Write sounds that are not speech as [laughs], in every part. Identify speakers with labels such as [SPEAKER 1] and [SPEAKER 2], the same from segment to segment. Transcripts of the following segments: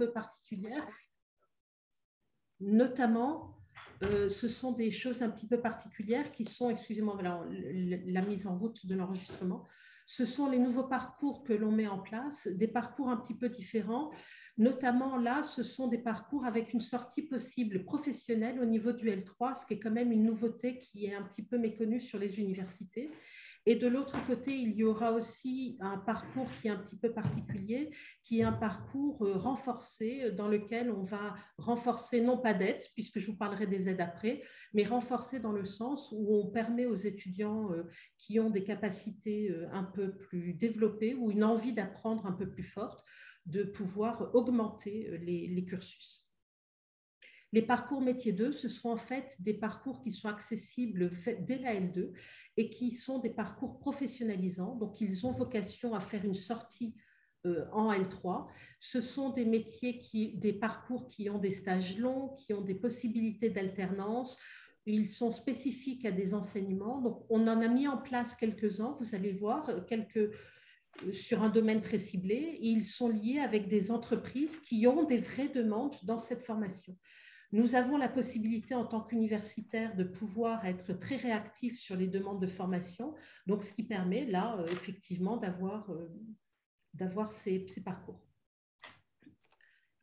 [SPEAKER 1] peu particulières. Notamment, euh, ce sont des choses un petit peu particulières qui sont, excusez-moi, la mise en route de l'enregistrement. Ce sont les nouveaux parcours que l'on met en place, des parcours un petit peu différents. Notamment là, ce sont des parcours avec une sortie possible professionnelle au niveau du L3, ce qui est quand même une nouveauté qui est un petit peu méconnue sur les universités. Et de l'autre côté, il y aura aussi un parcours qui est un petit peu particulier, qui est un parcours euh, renforcé euh, dans lequel on va renforcer, non pas d'aide, puisque je vous parlerai des aides après, mais renforcer dans le sens où on permet aux étudiants euh, qui ont des capacités un peu plus développées ou une envie d'apprendre un peu plus forte de pouvoir augmenter les, cursus. Les parcours métier 2, ce sont en fait des parcours qui sont accessibles dès la L2 et qui sont des parcours professionnalisants. Donc, ils ont vocation à faire une sortie euh, en L3. Ce sont des métiers, qui, des parcours qui ont des stages longs, qui ont des possibilités d'alternance. Ils sont spécifiques à des enseignements. Donc, on en a mis en place quelques-uns, vous allez voir, quelques, euh, sur un domaine très ciblé. Ils sont liés avec des entreprises qui ont des vraies demandes dans cette formation. Nous avons la possibilité en tant qu'universitaire de pouvoir être très réactifs sur les demandes de formation, donc ce qui permet là, euh, effectivement, d'avoir euh, ces, ces, parcours.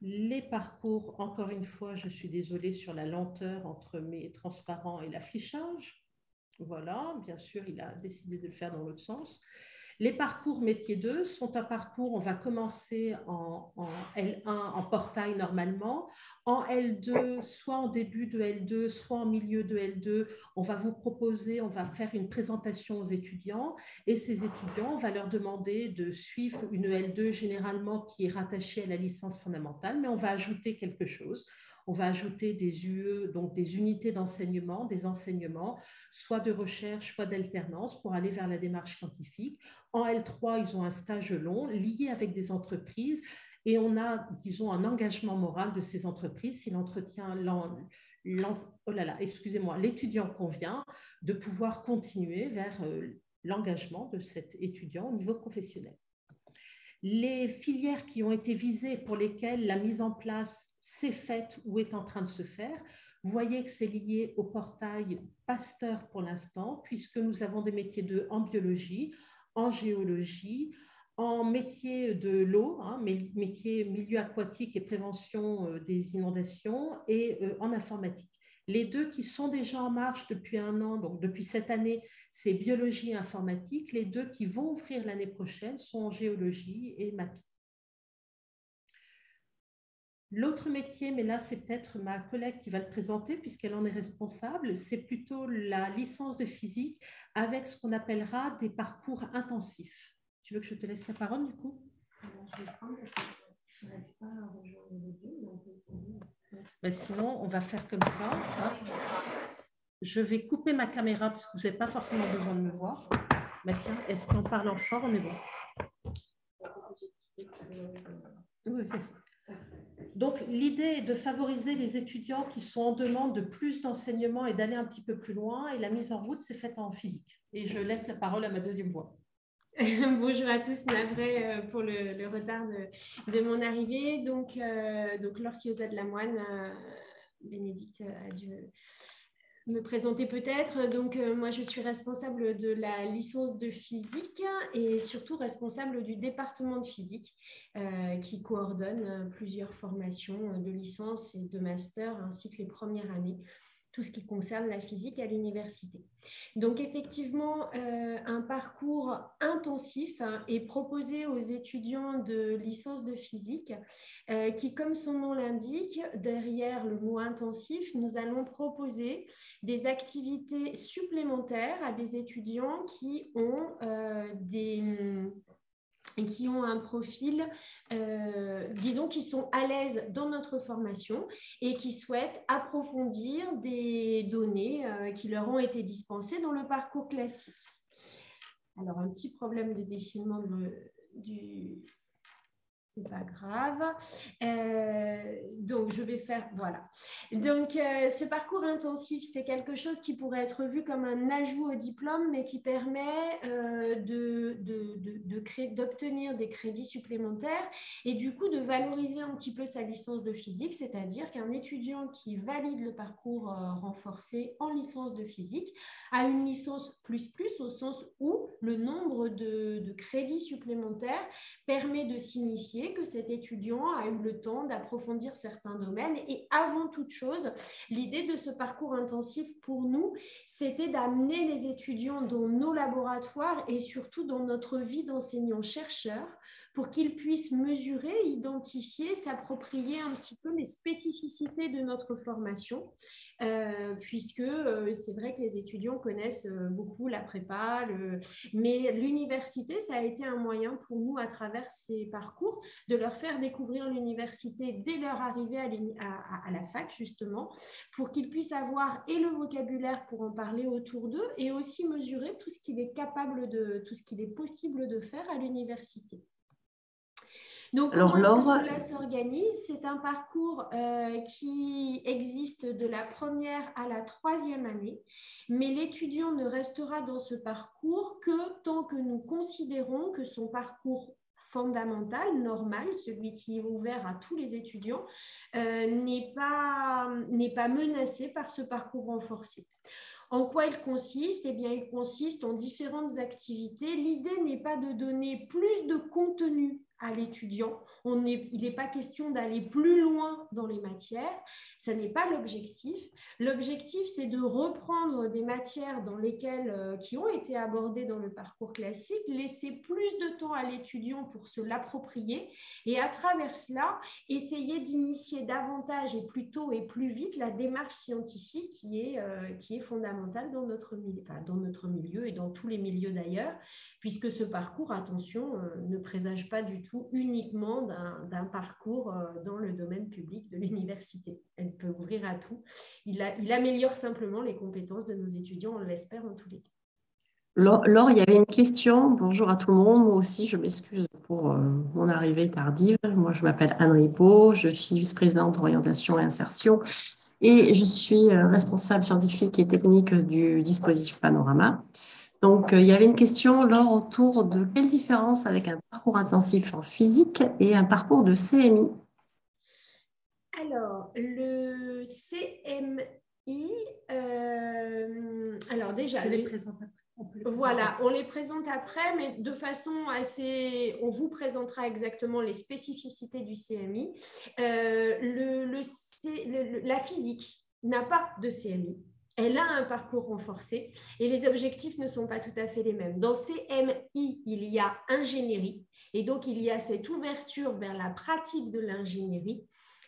[SPEAKER 1] Les parcours, encore une fois, je suis désolée sur la lenteur entre mes transparents et l'affichage. Voilà, bien sûr, il a décidé de le faire dans l'autre sens. Les parcours métier 2 sont un parcours, on va commencer en, L1 en portail normalement. En L2, soit en début de L2, soit en milieu de L2, on va vous proposer, on va faire une présentation aux étudiants et ces étudiants, on va leur demander de suivre une L2 généralement qui est rattachée à la licence fondamentale, mais on va ajouter quelque chose on va ajouter des UE, donc des unités d'enseignement, des enseignements, soit de recherche, soit d'alternance pour aller vers la démarche scientifique. En L3, ils ont un stage long lié avec des entreprises et on a, disons, un engagement moral de ces entreprises si l'entretien, oh là là, excusez-moi, l'étudiant convient de pouvoir continuer vers euh, l'engagement de cet étudiant au niveau professionnel. Les filières qui ont été visées pour lesquelles la mise en place s'est faite ou est en train de se faire, vous voyez que c'est lié au portail Pasteur pour l'instant, puisque nous avons des métiers de en biologie, en géologie, en métier de l'eau, hein, métier milieu aquatique et prévention euh, des inondations, et euh, en informatique. Les deux qui sont déjà en marche depuis un an, donc depuis cette année, c'est biologie et informatique. Les deux qui vont ouvrir l'année prochaine sont en géologie et mapping. L'autre métier, mais là c'est peut-être ma collègue qui va le présenter puisqu'elle en est responsable, c'est plutôt la licence de physique avec ce qu'on appellera des parcours intensifs. Tu veux que je te laisse la parole du coup? Ben, Sinon, on va faire comme ça. Je vais couper ma caméra parce que vous n'avez pas forcément besoin de me voir. Ben, est-ce qu'en parlant fort, on est bon oui, donc, l'idée est de favoriser les étudiants qui sont en demande de plus d'enseignement et d'aller un petit peu plus loin. Et la mise en route s'est faite en physique. Et je laisse la parole à ma deuxième voix. [laughs]
[SPEAKER 2] Bonjour à tous, navré euh, pour le, retard de, mon arrivée. Donc, euh, donc Lorciosa de la Moine, euh, Bénédicte, adieu me présenter peut-être. Donc, euh, moi, je suis responsable de la licence de physique et surtout responsable du département de physique euh, qui coordonne euh, plusieurs formations de licence et de master ainsi que les premières années tout ce qui concerne la physique à l'université. Donc effectivement, euh, un parcours intensif hein, est proposé aux étudiants de licence de physique euh, qui, comme son nom l'indique, derrière le mot intensif, nous allons proposer des activités supplémentaires à des étudiants qui ont euh, des qui ont un profil, euh, disons, qui sont à l'aise dans notre formation et qui souhaitent approfondir des données euh, qui leur ont été dispensées dans le parcours classique. Alors, un petit problème de défilement du, c'est pas grave. Euh, donc, je vais faire, voilà. Donc, euh, ce parcours intensif, c'est quelque chose qui pourrait être vu comme un ajout au diplôme, mais qui permet euh, de, de, de, d'obtenir des crédits supplémentaires et du coup de valoriser un petit peu sa licence de physique, c'est-à-dire qu'un étudiant qui valide le parcours renforcé en licence de physique a une licence plus plus au sens où le nombre de, de crédits supplémentaires permet de signifier que cet étudiant a eu le temps d'approfondir certains domaines. Et avant toute chose, l'idée de ce parcours intensif pour nous, c'était d'amener les étudiants dans nos laboratoires et surtout dans notre vie d'enseignant-chercheur pour qu'ils puissent mesurer, identifier, s'approprier un petit peu les spécificités de notre formation euh, puisque euh, c'est vrai que les étudiants connaissent euh, beaucoup la prépa, mais l'université, ça a été un moyen pour nous, à travers ces parcours, de leur faire découvrir l'université dès leur arrivée à, la fac, justement, pour qu'ils puissent avoir et le vocabulaire pour en parler autour d'eux, et aussi mesurer tout ce qu'il est capable de, tout ce qu'il est possible de faire à l'université. Donc, Alors, comment cela s'organise? C'est un parcours euh, qui existe de la première à la troisième année, mais l'étudiant ne restera dans ce parcours que tant que nous considérons que son parcours fondamental, normal, celui qui est ouvert à tous les étudiants, euh, n'est pas, pas menacé par ce parcours renforcé. En quoi il consiste? Eh bien, il consiste en différentes activités. L'idée n'est pas de donner plus de contenu à l'étudiant. il n'est pas question d'aller plus loin dans les matières. Ce n'est pas l'objectif. L'objectif, c'est de reprendre des matières dans lesquelles, euh, qui ont été abordées dans le parcours classique, laisser plus de temps à l'étudiant pour se l'approprier et à travers cela, essayer d'initier davantage et plus tôt et plus vite la démarche scientifique qui est, euh, qui est fondamentale dans notre, dans notre milieu et dans tous les milieux d'ailleurs, puisque ce parcours, attention, euh, ne présage pas du tout uniquement d'un parcours euh, dans le domaine public de l'université. Elle peut ouvrir à tout. Il, améliore simplement les compétences de nos étudiants, on l'espère en tous les cas.
[SPEAKER 3] Laure, il y avait une question. Bonjour à tout le monde. Moi aussi, je m'excuse pour euh, mon arrivée tardive. Moi, je m'appelle Anne Ripaud. Je suis vice-présidente d'orientation et insertion et je suis responsable scientifique et technique du dispositif Panorama. Donc, euh, il y avait une question là autour de quelle différence avec un parcours intensif en physique et un parcours de CMI
[SPEAKER 2] Alors, le CMI, euh, alors déjà,
[SPEAKER 1] Je les présente après.
[SPEAKER 2] voilà, on les présente après, mais de façon assez. On vous présentera exactement les spécificités du CMI. Euh, le, la physique n'a pas de CMI elle a un parcours renforcé et les objectifs ne sont pas tout à fait les mêmes. Dans CMI, il y a ingénierie et donc il y a cette ouverture vers la pratique de l'ingénierie,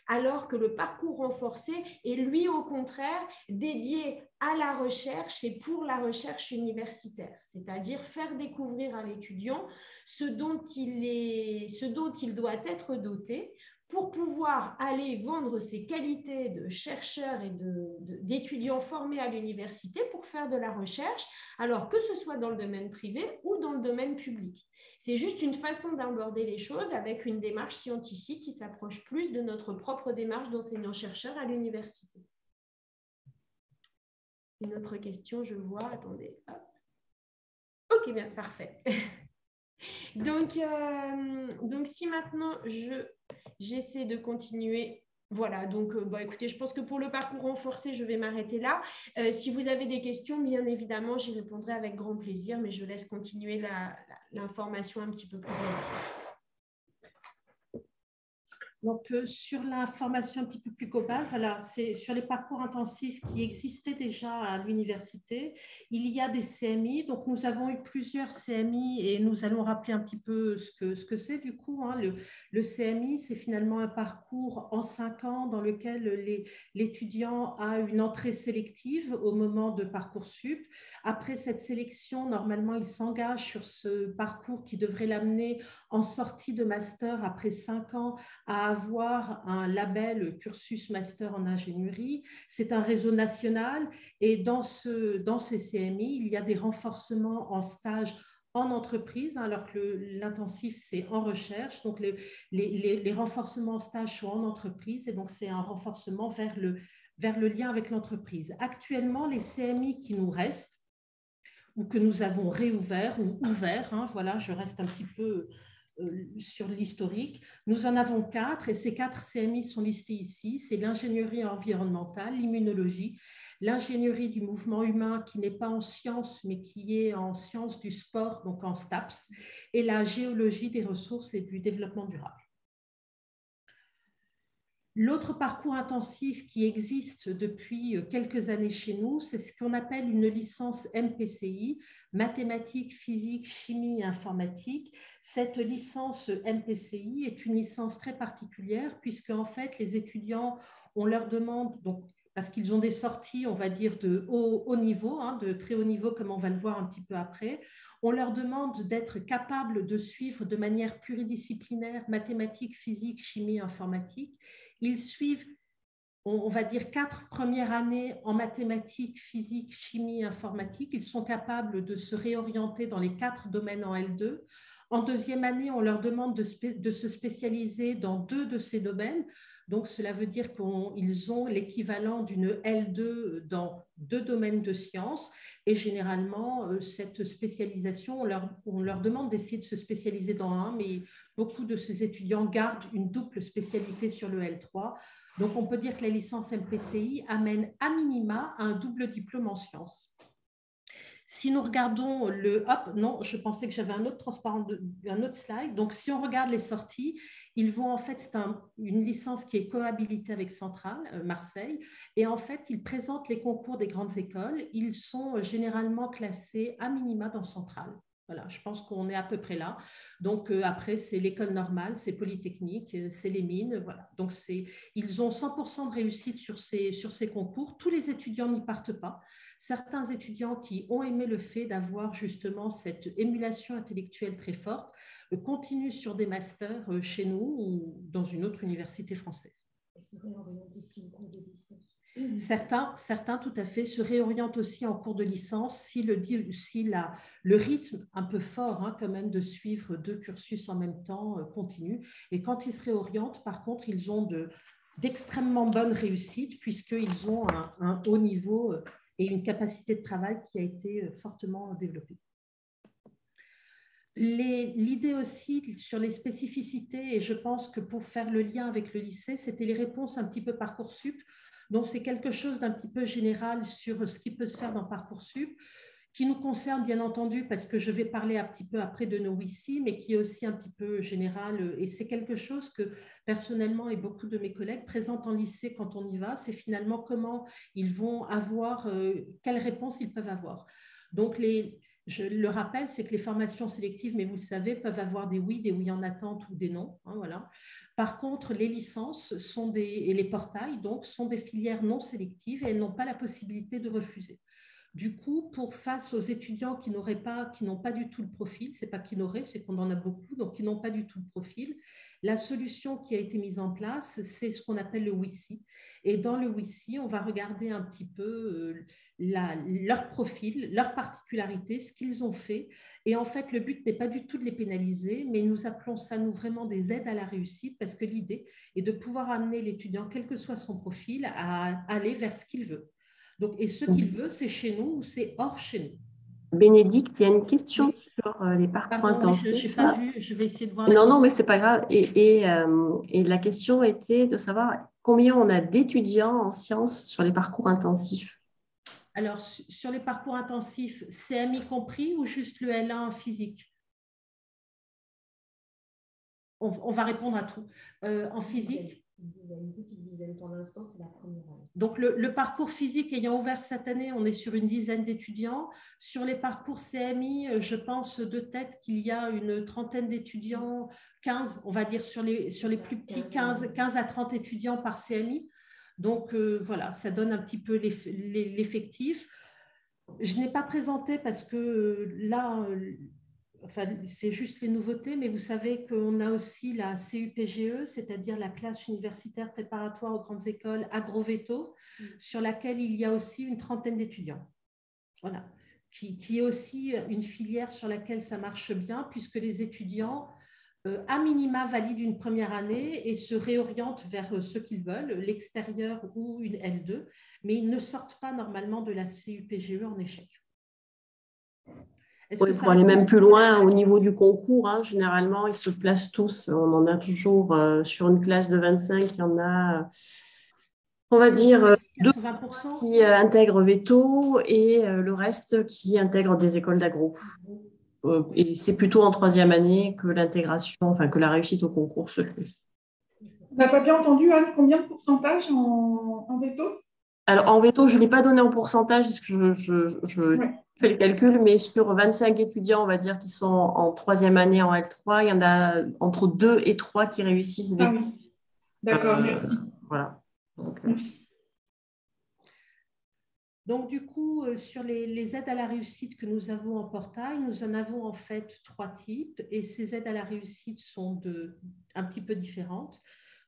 [SPEAKER 2] alors que le parcours renforcé est lui au contraire dédié à la recherche et pour la recherche universitaire, c'est-à-dire faire découvrir à l'étudiant ce dont il est, ce dont il doit être doté pour pouvoir aller vendre ses qualités de chercheur et d'étudiant formé à l'université pour faire de la recherche, alors que ce soit dans le domaine privé ou dans le domaine public. C'est juste une façon d'aborder les choses avec une démarche scientifique qui s'approche plus de notre propre démarche d'enseignant-chercheur à l'université. Une autre question, je vois. Attendez. Ok, bien, parfait. [laughs] donc, euh, donc, si maintenant je J'essaie de continuer. Voilà, donc euh, bah, écoutez, je pense que pour le parcours renforcé, je vais m'arrêter là. Euh, si vous avez des questions, bien évidemment, j'y répondrai avec grand plaisir, mais je laisse continuer l'information un petit peu plus.
[SPEAKER 1] Donc, euh, sur la formation un petit peu plus globale, voilà, c'est sur les parcours intensifs qui existaient déjà à l'université. Il y a des CMI. Donc, nous avons eu plusieurs CMI et nous allons rappeler un petit peu ce que ce que c'est du coup. Hein. Le, le, CMI, c'est finalement un parcours en cinq ans dans lequel l'étudiant a une entrée sélective au moment de Parcoursup. Après cette sélection, normalement, il s'engage sur ce parcours qui devrait l'amener en sortie de master après cinq ans à avoir un label cursus master en ingénierie. C'est un réseau national et dans, ce, dans ces CMI, il y a des renforcements en stage en entreprise, hein, alors que l'intensif, c'est en recherche. Donc, les, les, renforcements en stage sont en entreprise et donc c'est un renforcement vers le, vers le lien avec l'entreprise. Actuellement, les CMI qui nous restent ou que nous avons réouverts ou ouverts, hein, voilà, je reste un petit peu sur l'historique. Nous en avons quatre et ces quatre CMI sont listés ici. C'est l'ingénierie environnementale, l'immunologie, l'ingénierie du mouvement humain qui n'est pas en sciences mais qui est en sciences du sport, donc en STAPS, et la géologie des ressources et du développement durable. L'autre parcours intensif qui existe depuis quelques années chez nous, c'est ce qu'on appelle une licence MPCI, mathématiques, physique, chimie et informatique. Cette licence MPCI est une licence très particulière puisque en fait les étudiants, on leur demande donc parce qu'ils ont des sorties, on va dire, de haut, niveau, hein, de très haut niveau, comme on va le voir un petit peu après. On leur demande d'être capables de suivre de manière pluridisciplinaire mathématiques, physique, chimie, informatique. Ils suivent, on va dire, quatre premières années en mathématiques, physique, chimie, informatique. Ils sont capables de se réorienter dans les quatre domaines en L2. En deuxième année, on leur demande de, se spécialiser dans deux de ces domaines. Donc, cela veut dire qu'ils ont l'équivalent d'une L2 dans deux domaines de sciences. Et généralement, euh, cette spécialisation, on leur, demande d'essayer de se spécialiser dans un, mais beaucoup de ces étudiants gardent une double spécialité sur le L3. Donc, on peut dire que la licence MPCI amène à minima un double diplôme en sciences. Si nous regardons le... Hop, non, je pensais que j'avais un autre transparent, un autre slide. Donc, si on regarde les sorties, ils vont en fait, c'est une licence qui est cohabilitée avec Centrale, euh, Marseille, et en fait, ils présentent les concours des grandes écoles. Ils sont généralement classés à minima dans Centrale. Voilà, je pense qu'on est à peu près là. Donc euh, après, c'est l'école normale, c'est Polytechnique, euh, c'est les mines. Voilà. Donc c'est, ils ont 100% de réussite sur ces, sur ces concours. Tous les étudiants n'y partent pas. Certains étudiants qui ont aimé le fait d'avoir justement cette émulation intellectuelle très forte euh, continuent sur des masters chez nous ou dans une autre université française. Mmh. Certains, certains, tout à fait, se réorientent aussi en cours de licence si le, si la, le rythme un peu fort hein, quand même de suivre deux cursus en même temps euh, continue. Et quand ils se réorientent, par contre, ils ont d'extrêmement bonnes réussites puisqu'ils ont un, un, haut niveau euh, et une capacité de travail qui a été euh, fortement développée. L'idée aussi sur les spécificités, et je pense que pour faire le lien avec le lycée, c'était les réponses un petit peu Parcoursup. Donc, c'est quelque chose d'un petit peu général sur ce qui peut se faire dans Parcoursup, qui nous concerne bien entendu parce que je vais parler un petit peu après de nos ici, mais qui est aussi un petit peu général. Et c'est quelque chose que personnellement et beaucoup de mes collègues présentent en lycée quand on y va. C'est finalement comment ils vont avoir, euh, quelles réponses ils peuvent avoir. Donc, les, je le rappelle, c'est que les formations sélectives, mais vous le savez, peuvent avoir des oui, des oui en attente ou des non. Hein, voilà. Par contre, les licences sont des, et les portails donc, sont des filières non sélectives et elles n'ont pas la possibilité de refuser. Du coup, pour face aux étudiants qui n'auraient pas, qui n'ont pas du tout le profil, c'est pas qu'ils n'auraient, c'est qu'on en a beaucoup, donc qui n'ont pas du tout le profil, la solution qui a été mise en place, c'est ce qu'on appelle le WICI. Et dans le WICI, on va regarder un petit peu euh, leur profil, leur particularité, ce qu'ils ont fait. Et en fait, le but n'est pas du tout de les pénaliser, mais nous appelons ça, nous, vraiment des aides à la réussite, parce que l'idée est de pouvoir amener l'étudiant, quel que soit son profil, à aller vers ce qu'il veut. Donc, et ce qu'il veut, c'est chez nous ou c'est hors chez nous.
[SPEAKER 3] Bénédicte, il y a une question sur euh, les parcours intensifs.
[SPEAKER 1] pas vu, je vais essayer de voir.
[SPEAKER 3] Non, non, mais c'est pas grave. Et, euh, et, la question était de savoir combien on a d'étudiants en sciences sur les parcours intensifs.
[SPEAKER 1] Alors, sur les parcours intensifs, CMI compris ou juste le L1 physique? On, va répondre à tout. Euh, en physique, donc, le, parcours physique ayant ouvert cette année, on est sur une dizaine d'étudiants. Sur les parcours CMI, euh, je pense de tête qu'il y a une trentaine d'étudiants, 15, on va dire sur les, sur les plus petits, 15, 15 à 30 étudiants par CMI. Donc, euh, voilà, ça donne un petit peu l'effectif. Je n'ai pas présenté parce que euh, là, enfin, c'est juste les nouveautés, mais vous savez qu'on a aussi la CUPGE, c'est-à-dire la classe universitaire préparatoire aux grandes écoles Agroveto, mm. sur laquelle il y a aussi une trentaine d'étudiants. Voilà. qui, est aussi une filière sur laquelle ça marche bien, puisque les étudiants, euh, à minima, valident une première année et se réorientent vers euh, ce qu'ils veulent, l'extérieur ou une L2, mais ils ne sortent pas normalement de la CUPGE en échec.
[SPEAKER 3] Oui, pour aller même plus loin au niveau du concours, hein, généralement, ils se placent tous. On en a toujours euh, sur une classe de 25, il y en a on va dire, 80% euh, qui euh, intègrent Veto et euh, le reste qui intègrent des écoles d'agro. Et c'est plutôt en troisième année que l'intégration, enfin que la réussite au concours se fait.
[SPEAKER 4] On n'a pas bien entendu, Anne, combien de pourcentage en, veto?
[SPEAKER 3] Alors, en veto, je ne l'ai pas donné en pourcentage parce que je, fais le calcul, mais sur 25 étudiants, on va dire, qui sont en troisième année en L3, il y en a entre 2 et 3 qui réussissent
[SPEAKER 4] Ah oui. D'accord, merci.
[SPEAKER 3] Voilà.
[SPEAKER 1] Donc, du coup, euh, sur les, aides à la réussite que nous avons en portail, nous en avons en fait trois types et ces aides à la réussite sont de, un petit peu différentes.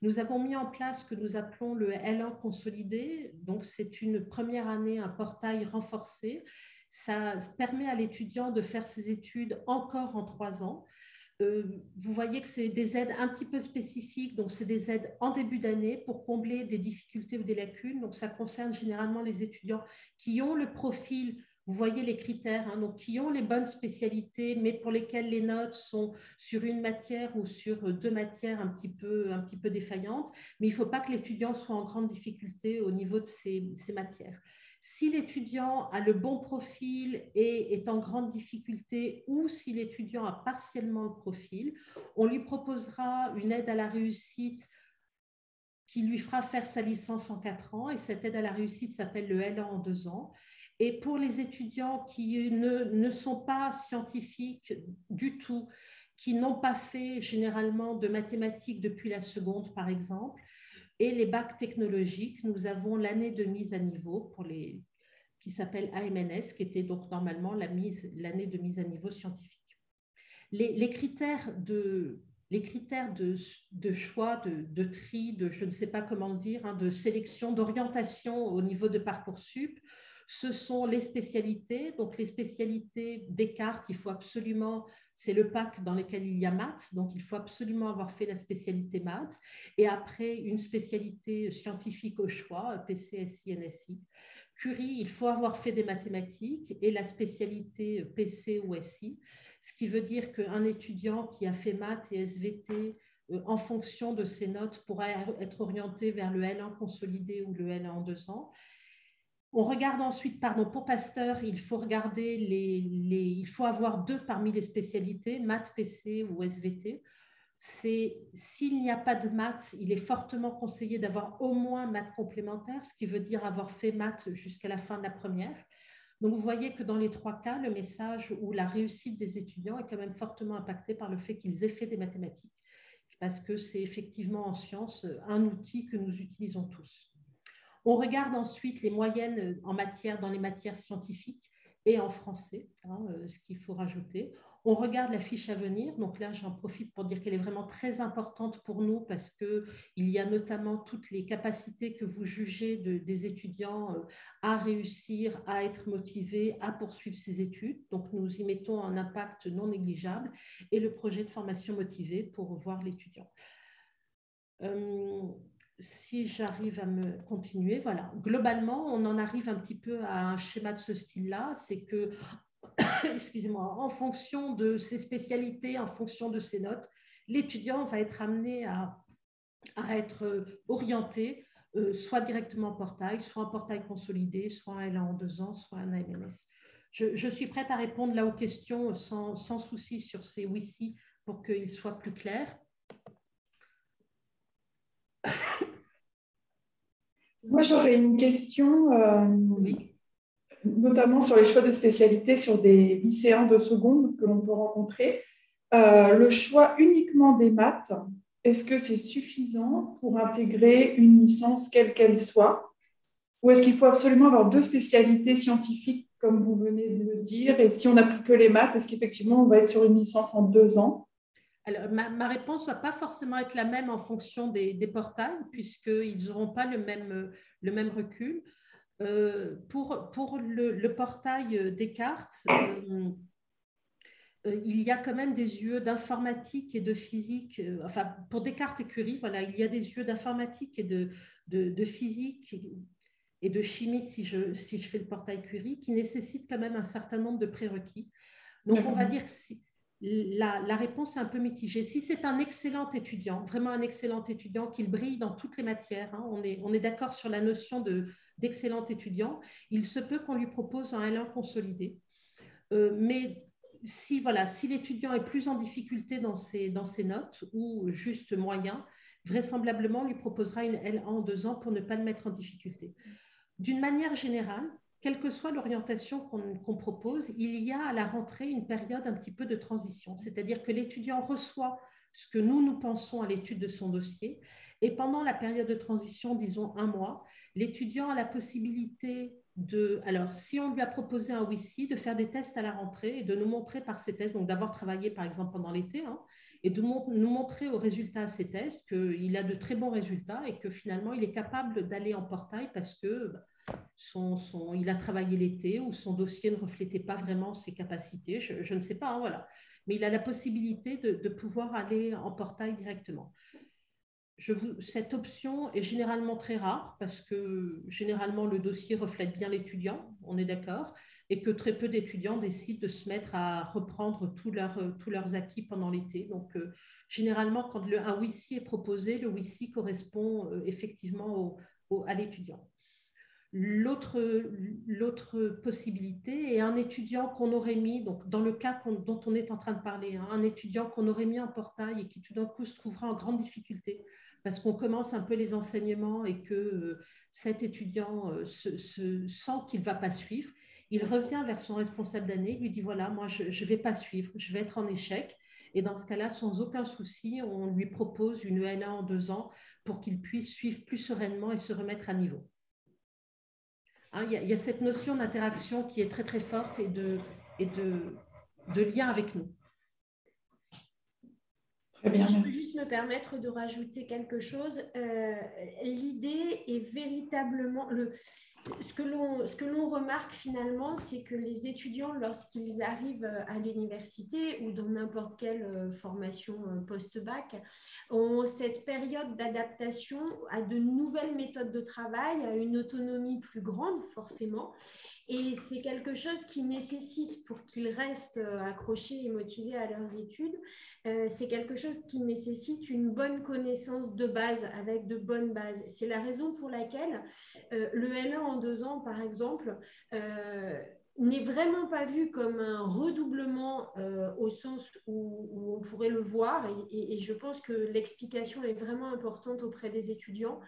[SPEAKER 1] Nous avons mis en place ce que nous appelons le L1 consolidé. C'est une première année, un portail renforcé. Ça permet à l'étudiant de faire ses études encore en trois ans. Euh, vous voyez que c'est des aides un petit peu spécifiques, donc c'est des aides en début d'année pour combler des difficultés ou des lacunes. Donc ça concerne généralement les étudiants qui ont le profil, vous voyez les critères, hein, donc qui ont les bonnes spécialités, mais pour lesquelles les notes sont sur une matière ou sur deux matières un petit peu, un petit peu défaillantes. Mais il ne faut pas que l'étudiant soit en grande difficulté au niveau de ces, matières. Si l'étudiant a le bon profil et est en grande difficulté ou si l'étudiant a partiellement le profil, on lui proposera une aide à la réussite qui lui fera faire sa licence en quatre ans et cette aide à la réussite s'appelle le L1 en deux ans. Et pour les étudiants qui ne, ne sont pas scientifiques du tout, qui n'ont pas fait généralement de mathématiques depuis la seconde, par exemple, et les bacs technologiques, nous avons l'année de mise à niveau pour les, qui s'appelle AMNS, qui était donc normalement l'année de mise à niveau scientifique. Les, critères de, les critères de, de choix, de, de, tri, de je ne sais pas comment dire, hein, de sélection, d'orientation au niveau de Parcoursup, ce sont les spécialités. Donc les spécialités Descartes, il faut absolument c'est le pack dans lequel il y a maths, donc il faut absolument avoir fait la spécialité maths, et après une spécialité scientifique au choix, PCSI, NSI. Curie, il faut avoir fait des mathématiques et la spécialité PC ou SI, ce qui veut dire qu'un étudiant qui a fait maths et SVT euh, en fonction de ses notes pourra être orienté vers le L1 consolidé ou le L1 en deux ans. On regarde ensuite, pardon, pour Pasteur, il faut regarder les, il faut avoir deux parmi les spécialités, maths, PC ou SVT. C'est s'il n'y a pas de maths, il est fortement conseillé d'avoir au moins maths complémentaire, ce qui veut dire avoir fait maths jusqu'à la fin de la première. Donc vous voyez que dans les trois cas, le message ou la réussite des étudiants est quand même fortement impacté par le fait qu'ils aient fait des mathématiques, parce que c'est effectivement en sciences un outil que nous utilisons tous. On regarde ensuite les moyennes euh, en matière, dans les matières scientifiques et en français, hein, euh, ce qu'il faut rajouter. On regarde la fiche à venir. Donc là, j'en profite pour dire qu'elle est vraiment très importante pour nous parce qu'il y a notamment toutes les capacités que vous jugez des étudiants euh, à réussir, à être motivés, à poursuivre ces études. Donc nous y mettons un impact non négligeable et le projet de formation motivée pour voir l'étudiant si j'arrive à me continuer, voilà. Globalement, on en arrive un petit peu à un schéma de ce style-là, c'est que, [coughs] excusez-moi, en fonction de ses spécialités, en fonction de ses notes, l'étudiant va être amené à, être orienté euh, soit directement en portail, soit en portail consolidé, soit un L1 en deux ans, soit un AMMS. Je, suis prête à répondre là aux questions sans, sans souci sur ces oui pour qu'ils soient plus clairs.
[SPEAKER 4] Moi, j'aurais une question, euh, notamment sur les choix de spécialité sur des lycéens de seconde que l'on peut rencontrer. Euh, le choix uniquement des maths, est-ce que c'est suffisant pour intégrer une licence quelle qu'elle soit? Ou est-ce qu'il faut absolument avoir deux spécialités scientifiques, comme vous venez de le dire? Et si on n'a que les maths, est-ce qu'effectivement on va être sur une licence en deux ans?
[SPEAKER 1] Alors, ma, réponse ne va pas forcément être la même en fonction des, portails, puisqu'ils n'auront pas le même, le même recul. pour, pour le, portail Descartes, il y a quand même des yeux d'informatique et de physique. enfin, pour Descartes et Curie, voilà, il y a des yeux d'informatique et de, de, de, physique et de chimie, si je, si je fais le portail Curie, qui nécessitent quand même un certain nombre de prérequis. Donc, on va dire que la, réponse est un peu mitigée. Si c'est un excellent étudiant, vraiment un excellent étudiant, qu'il brille dans toutes les matières, hein, on est, d'accord sur la notion d'excellent étudiant, il se peut qu'on lui propose un L1 consolidé. Euh, mais si, voilà, si l'étudiant est plus en difficulté dans ses, dans ses notes ou juste moyen, vraisemblablement, on lui proposera une L1 en deux ans pour ne pas le mettre en difficulté. D'une manière générale, quelle que soit l'orientation qu'on propose, il y a à la rentrée une période un petit peu de transition, c'est-à-dire que l'étudiant reçoit ce que nous, nous pensons à l'étude de son dossier, et pendant la période de transition, disons un mois, l'étudiant a la possibilité de, alors si on lui a proposé un WICI, de faire des tests à la rentrée et de nous montrer par ces tests, donc d'avoir travaillé par exemple pendant l'été, hein, et de nous montrer au résultat de ces tests qu'il a de très bons résultats et que finalement il est capable d'aller en portail parce que son, son, il a travaillé l'été ou son dossier ne reflétait pas vraiment ses capacités, je, ne sais pas, hein, voilà. Mais il a la possibilité de, pouvoir aller en portail directement. Je cette option est généralement très rare parce que généralement le dossier reflète bien l'étudiant, on est d'accord, et que très peu d'étudiants décident de se mettre à reprendre tous leurs, acquis pendant l'été. Donc, euh, généralement, quand le, un WICI est proposé, le WICI correspond euh, effectivement à l'étudiant. L'autre possibilité est un étudiant qu'on aurait mis, donc dans le cas dont on est en train de parler, hein, un étudiant qu'on aurait mis en portail et qui tout d'un coup se trouvera en grande difficulté parce qu'on commence un peu les enseignements et que euh, cet étudiant euh, se, sent qu'il ne va pas suivre. Il revient vers son responsable d'année, lui dit, voilà, moi, je ne vais pas suivre, je vais être en échec. Et dans ce cas-là, sans aucun souci, on lui propose une L1 en deux ans pour qu'il puisse suivre plus sereinement et se remettre à niveau. Hein, il, y a, cette notion d'interaction qui est très très forte et de, et de, de lien avec nous.
[SPEAKER 2] Très bien, si je peux juste me permettre de rajouter quelque chose, euh, l'idée est véritablement le, ce que l'on remarque finalement, c'est que les étudiants, lorsqu'ils arrivent à l'université ou dans n'importe quelle euh, formation euh, post-bac, ont cette période d'adaptation à de nouvelles méthodes de travail, à une autonomie plus grande forcément. Et c'est quelque chose qui nécessite, pour qu'ils restent euh, accrochés et motivés à leurs études, euh, c'est quelque chose qui nécessite une bonne connaissance de base, avec de bonnes bases. C'est la raison pour laquelle euh, le L1 en deux ans, par exemple, n'est vraiment pas vu comme un redoublement au sens où, on pourrait le voir, et je pense que l'explication est vraiment importante auprès des étudiants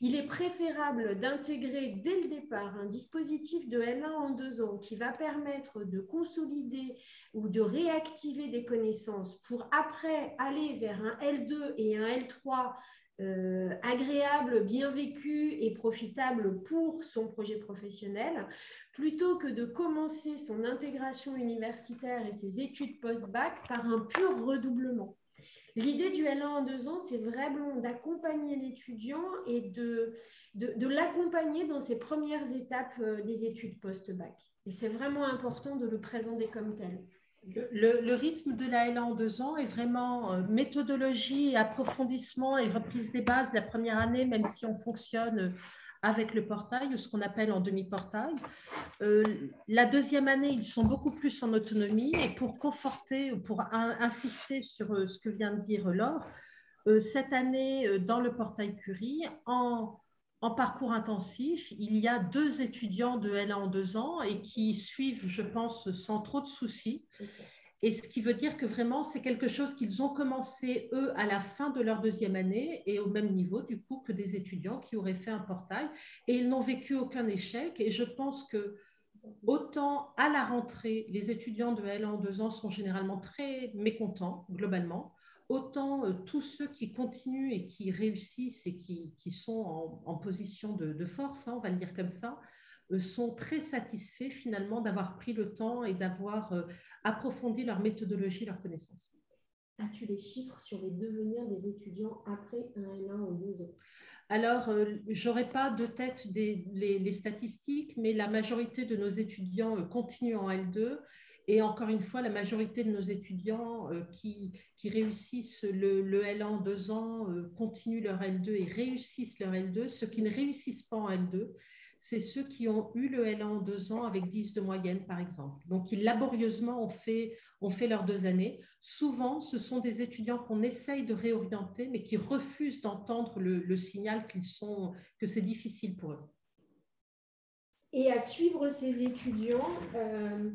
[SPEAKER 2] il est préférable d'intégrer dès le départ un dispositif de L1 en deux ans qui va permettre de consolider ou de réactiver des connaissances pour après aller vers un L2 et un L3 euh, agréable, bien vécu et profitable pour son projet professionnel, plutôt que de commencer son intégration universitaire et ses études post-bac par un pur redoublement. L'idée du L1 en deux ans, c'est vraiment d'accompagner l'étudiant et de, de, l'accompagner dans ses premières étapes euh, des études post-bac. Et c'est vraiment important de le présenter comme tel.
[SPEAKER 1] Le, rythme de la L1 en deux ans est vraiment euh, méthodologie, approfondissement et reprise des bases la première année, même si on fonctionne avec le portail, ou ce qu'on appelle en demi-portail. Euh, la deuxième année, ils sont beaucoup plus en autonomie et pour conforter, pour insister sur euh, ce que vient de dire Laure, euh, cette année, dans le portail Curie, en, parcours intensif, il y a deux étudiants de L1 en deux ans et qui suivent, je pense, sans trop de soucis. Et ce qui veut dire que vraiment, c'est quelque chose qu'ils ont commencé, eux, à la fin de leur deuxième année et au même niveau, du coup, que des étudiants qui auraient fait un portail. Et ils n'ont vécu aucun échec. Et je pense que autant à la rentrée, les étudiants de L1 en deux ans sont généralement très mécontents, globalement, autant euh, tous ceux qui continuent et qui réussissent et qui, qui sont en, position de, de force, hein, on va le dire comme ça, euh, sont très satisfaits finalement d'avoir pris le temps et d'avoir euh, approfondi leur méthodologie, leur connaissance.
[SPEAKER 2] As-tu les chiffres sur les devenirs des étudiants après un L1 en 12 ans?
[SPEAKER 1] Alors, je n'aurai pas de tête des, les, statistiques, mais la majorité de nos étudiants continuent en L2 et encore une fois, la majorité de nos étudiants euh, qui, qui, réussissent le, le, L1 en deux ans euh, continuent leur L2 et réussissent leur L2. Ceux qui ne réussissent pas en L2, c'est ceux qui ont eu le L1 en deux ans avec 10 de moyenne, par exemple. Donc, ils laborieusement ont fait, leurs deux années. Souvent, ce sont des étudiants qu'on essaye de réorienter, mais qui refusent d'entendre le, le, signal qu'ils sont, que c'est difficile pour eux.
[SPEAKER 2] Et à suivre ces étudiants, euh,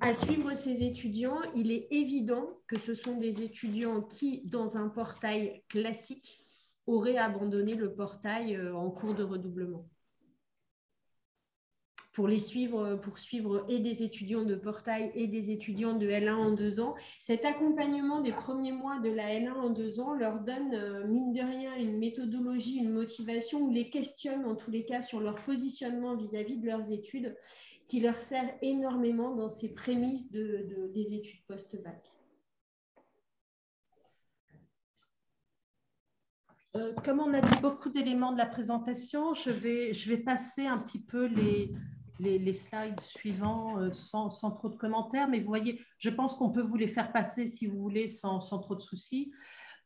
[SPEAKER 2] à suivre ces étudiants, il est évident que ce sont des étudiants qui, dans un portail classique, auraient abandonné le portail euh, en cours de redoublement. Pour les suivre, pour suivre et des étudiants de portail et des étudiants de L1 en deux ans, cet accompagnement des premiers mois de la L1 en deux ans leur donne, euh, mine de rien, une méthodologie, une motivation ou les questionne en tous les cas sur leur positionnement vis-à-vis -vis de leurs études qui leur sert énormément dans ces prémices de, des études post-bac.
[SPEAKER 1] Euh, comme on a dit beaucoup d'éléments de la présentation, je vais, je vais passer un petit peu les, les, slides suivants euh, sans, trop de commentaires, mais vous voyez, je pense qu'on peut vous les faire passer si vous voulez sans, trop de soucis.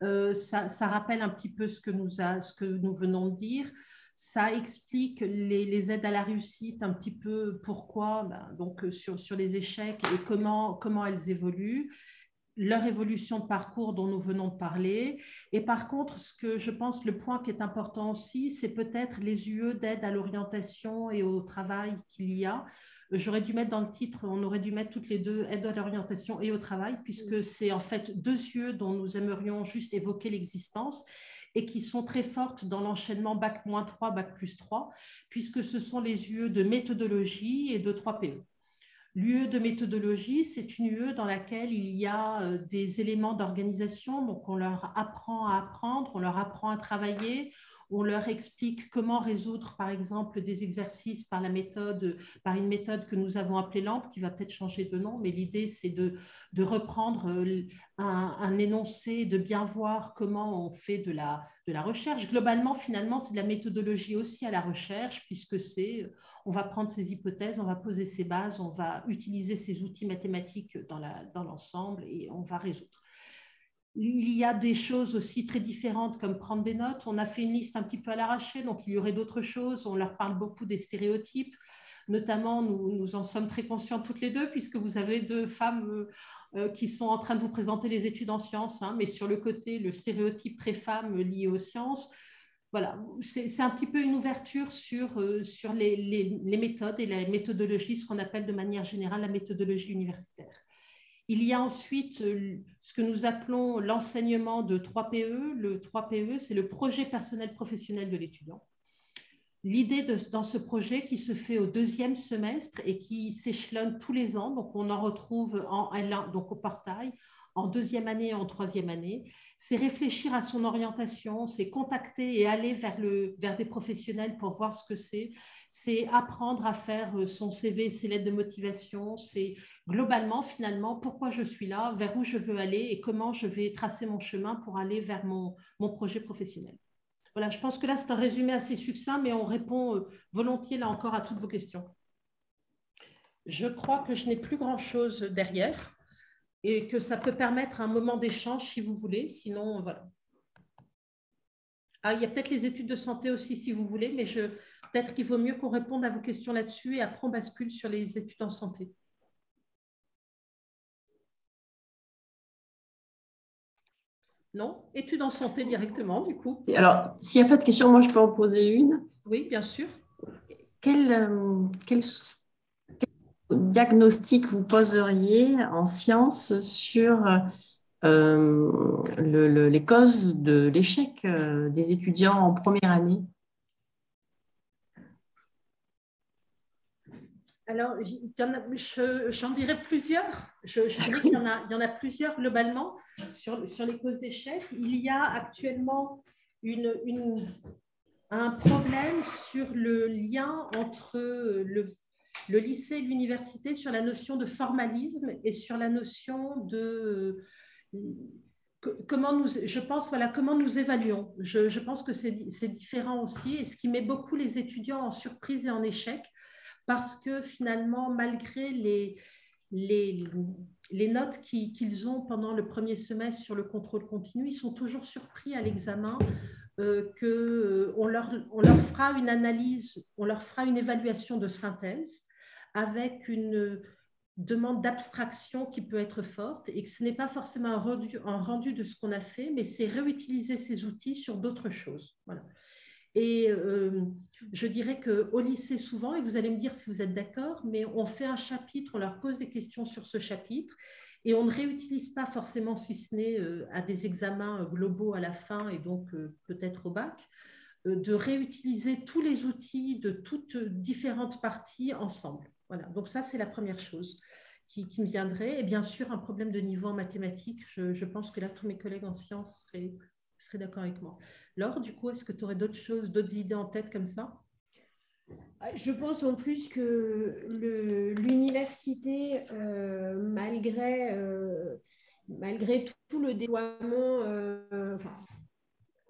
[SPEAKER 1] Euh, ça, rappelle un petit peu ce que nous, venons de dire ça explique les, aides à la réussite, un petit peu pourquoi, ben, donc euh, sur, les échecs et comment elles évoluent, leur évolution de parcours dont nous venons de parler. Et par contre, ce que je pense, le point qui est important aussi, c'est peut-être les UE d'aide à l'orientation et au travail qu'il y a. J'aurais dû mettre dans le titre, on aurait dû mettre toutes les deux aide à l'orientation et au travail, puisque c'est en fait deux UE dont nous aimerions juste évoquer l'existence et qui sont très fortes dans l'enchaînement Bac-3, Bac plus 3, puisque ce sont les UE de méthodologie et de 3PE. L'UE de méthodologie, c'est une UE dans laquelle il y a euh, des éléments d'organisation, donc on leur apprend à apprendre, on leur apprend à travailler, on leur explique comment résoudre, par exemple, des exercices par la méthode, par une méthode que nous avons appelée LAMP, qui va peut-être changer de nom, mais l'idée, c'est de, reprendre euh, un, énoncé, de bien voir comment on fait de la, recherche. Globalement, finalement, c'est de la méthodologie aussi à la recherche, puisque c'est, on va prendre ces hypothèses, on va poser ces bases, on va utiliser ces outils mathématiques dans l'ensemble et on va résoudre. Il y a des choses aussi très différentes comme prendre des notes. On a fait une liste un petit peu à l'arraché, donc il y aurait d'autres choses. On leur parle beaucoup des stéréotypes. Notamment, nous, nous en sommes très conscients toutes les deux, puisque vous avez deux femmes euh, euh, qui sont en train de vous présenter les études en sciences, hein, mais sur le côté, le stéréotype très femme lié aux sciences. Voilà, c'est un petit peu une ouverture sur, euh, sur les, les méthodes et la méthodologie, ce qu'on appelle de manière générale la méthodologie universitaire. Il y a ensuite euh, ce que nous appelons l'enseignement de 3PE. Le 3PE, c'est le projet personnel professionnel de l'étudiant. L'idée dans ce projet qui se fait au deuxième semestre et qui s'échelonne tous les ans, donc on en retrouve en L1, donc au portail, en deuxième année et en troisième année, c'est réfléchir à son orientation, c'est contacter et aller vers, le, vers des professionnels pour voir ce que c'est, c'est apprendre à faire euh, son CV, ses lettres de motivation, c'est globalement, finalement, pourquoi je suis là, vers où je veux aller et comment je vais tracer mon chemin pour aller vers mon, mon projet professionnel. Voilà, je pense que là, c'est un résumé assez succinct, mais on répond euh, volontiers, là encore, à toutes vos questions. Je crois que je n'ai plus grand-chose derrière et que ça peut permettre un moment d'échange si vous voulez. Sinon, voilà. Ah, il y a peut-être les études de santé aussi si vous voulez, mais je, peut-être qu'il vaut mieux qu'on réponde à vos questions là-dessus et après on bascule sur les études en santé. Non? Études en santé directement, du coup.
[SPEAKER 3] Alors, s'il n'y a pas de questions, moi je peux en poser une.
[SPEAKER 1] Oui, bien sûr.
[SPEAKER 3] Quel, euh, quel, diagnostic vous poseriez en sciences sur euh, les causes de l'échec euh, des étudiants en première année?
[SPEAKER 1] Alors, j'en dirais plusieurs. Je, dirais qu'il y, en a plusieurs globalement sur, les causes d'échec. Il y a actuellement un problème sur le lien entre le, le lycée et l'université sur la notion de formalisme et sur la notion de comment nous, je pense, voilà, comment nous évaluons. Je, pense que c'est différent aussi, et ce qui met beaucoup les étudiants en surprise et en échec, parce que finalement, malgré les, notes qu'ils ont pendant le premier semestre sur le contrôle continu, ils sont toujours surpris à l'examen euh, qu'on euh, leur, on leur fera une analyse, on leur fera une évaluation de synthèse avec une demande d'abstraction qui peut être forte et que ce n'est pas forcément un rendu, un rendu de ce qu'on a fait, mais c'est réutiliser ces outils sur d'autres choses. Voilà. Et euh, je dirais qu'au lycée, souvent, et vous allez me dire si vous êtes d'accord, mais on fait un chapitre, on leur pose des questions sur ce chapitre, et on ne réutilise pas forcément, si ce n'est euh, à des examens globaux à la fin et donc euh, peut-être au bac, de réutiliser tous les outils de toutes différentes parties ensemble. Voilà, donc ça, c'est la première chose qui, me viendrait. Et bien sûr, un problème de niveau en mathématiques. Je, pense que là, tous mes collègues en sciences seraient, seraient d'accord avec moi. Laure, du coup, est-ce que tu aurais d'autres choses, d'autres idées en tête comme ça?
[SPEAKER 2] Je pense en plus que l'université, euh, malgré, euh, malgré tout le déploiement, euh,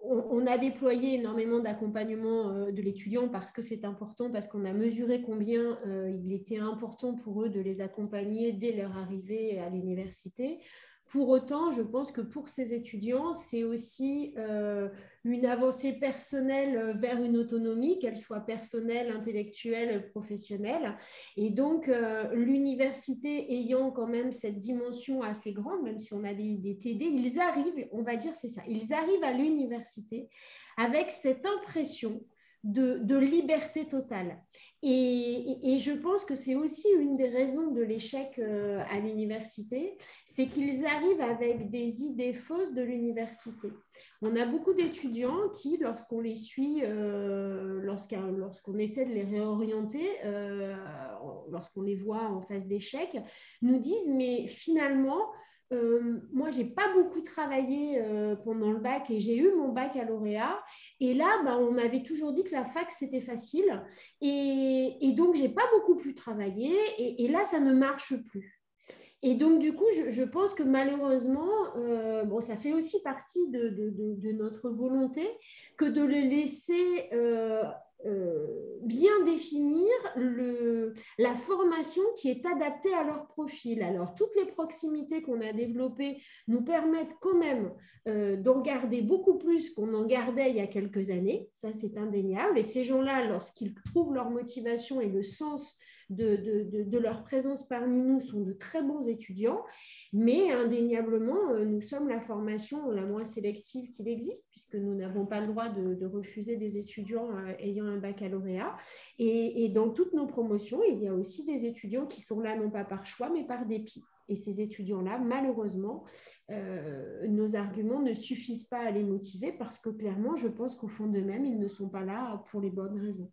[SPEAKER 2] on, a déployé énormément d'accompagnement de l'étudiant parce que c'est important, parce qu'on a mesuré combien il était important pour eux de les accompagner dès leur arrivée à l'université. Pour autant, je pense que pour ces étudiants, c'est aussi euh, une avancée personnelle euh, vers une autonomie, qu'elle soit personnelle, intellectuelle, professionnelle. Et donc, euh, l'université ayant quand même cette dimension assez grande, même si on a des, des TD, ils arrivent, on va dire c'est ça, ils arrivent à l'université avec cette impression de, liberté totale. Et, je pense que c'est aussi une des raisons de l'échec euh, à l'université, c'est qu'ils arrivent avec des idées fausses de l'université. On a beaucoup d'étudiants qui, lorsqu'on les suit, euh, lorsqu'on essaie de les réorienter, euh, lorsqu'on les voit en phase d'échec, nous disent, mais finalement, euh, moi, j'ai pas beaucoup travaillé euh, pendant le bac et j'ai eu mon baccalauréat. Et là, bah, on m'avait toujours dit que la fac, c'était facile. Et, et donc, j'ai pas beaucoup plus travaillé. Et, là, ça ne marche plus. Et donc, du coup, je, pense que malheureusement, euh, bon, ça fait aussi partie de, notre volonté que de les laisser euh, bien définir la formation qui est adaptée à leur profil. Alors, toutes les proximités qu'on a développées nous permettent quand même euh, d'en garder beaucoup plus qu'on en gardait il y a quelques années. Ça, c'est indéniable. Et ces gens-là, lorsqu'ils trouvent leur motivation et le sens de, leur présence parmi nous, sont de très bons étudiants. Mais indéniablement, euh, nous sommes la formation la moins sélective qu'il existe, puisque nous n'avons pas le droit de, refuser des étudiants ayant un baccalauréat. Et, dans toutes nos promotions, il y a aussi des étudiants qui sont là non pas par choix, mais par dépit. Et ces étudiants-là, malheureusement, euh, nos arguments ne suffisent pas à les motiver parce que clairement, je pense qu'au fond d'eux-mêmes, ils ne sont pas là pour les bonnes raisons.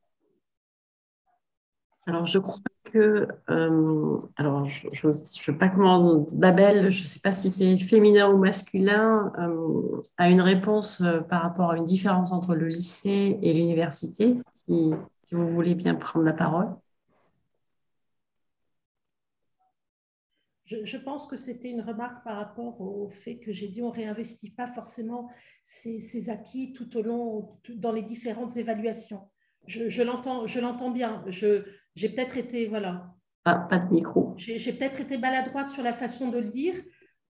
[SPEAKER 3] Alors, je crois que, euh, alors, je ne sais pas comment, Babel, je ne sais pas si c'est féminin ou masculin, euh, a une réponse euh, par rapport à une différence entre le lycée et l'université, si, vous voulez bien prendre la parole.
[SPEAKER 1] Je, pense que c'était une remarque par rapport au fait que j'ai dit on réinvestit pas forcément ces, acquis tout au long, dans les différentes évaluations. Je, je l'entends bien. Je, j'ai peut-être été, voilà.
[SPEAKER 3] pas de micro.
[SPEAKER 1] J'ai peut-être été maladroite sur la façon de le dire.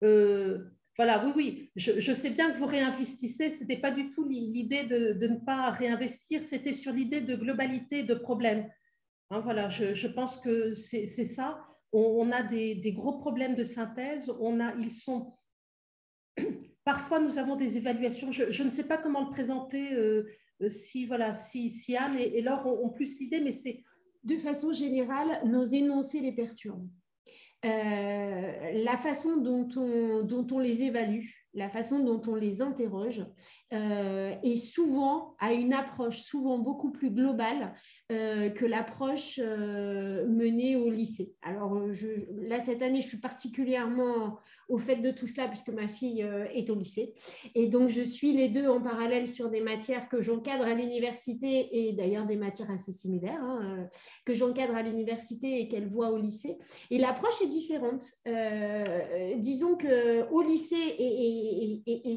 [SPEAKER 1] Euh, voilà, oui, oui, je, sais bien que vous réinvestissez. Ce n'était pas du tout l'idée de, ne pas réinvestir, c'était sur l'idée de globalité de problème. Hein, voilà, je, pense que c'est ça. On, a des, gros problèmes de synthèse. On a, ils sont. [clears throat] Parfois, nous avons des évaluations. Je, ne sais pas comment le présenter. Euh, euh, si voilà, si, si Anne et, Laure ont plus l'idée, mais c'est
[SPEAKER 2] de façon générale, nos énoncés les perturbent. Euh, la façon dont on, dont on les évalue, la façon dont on les interroge euh, est souvent à une approche souvent beaucoup plus globale euh, que l'approche menée au lycée. Alors là, cette année, je suis particulièrement au fait de tout cela puisque ma fille est au lycée. Et donc, je suis les deux en parallèle sur des matières que j'encadre à l'université et d'ailleurs des matières assez similaires hein, que j'encadre à l'université et qu'elle voit au lycée. Et l'approche est différente. Euh, disons qu'au lycée, et, et,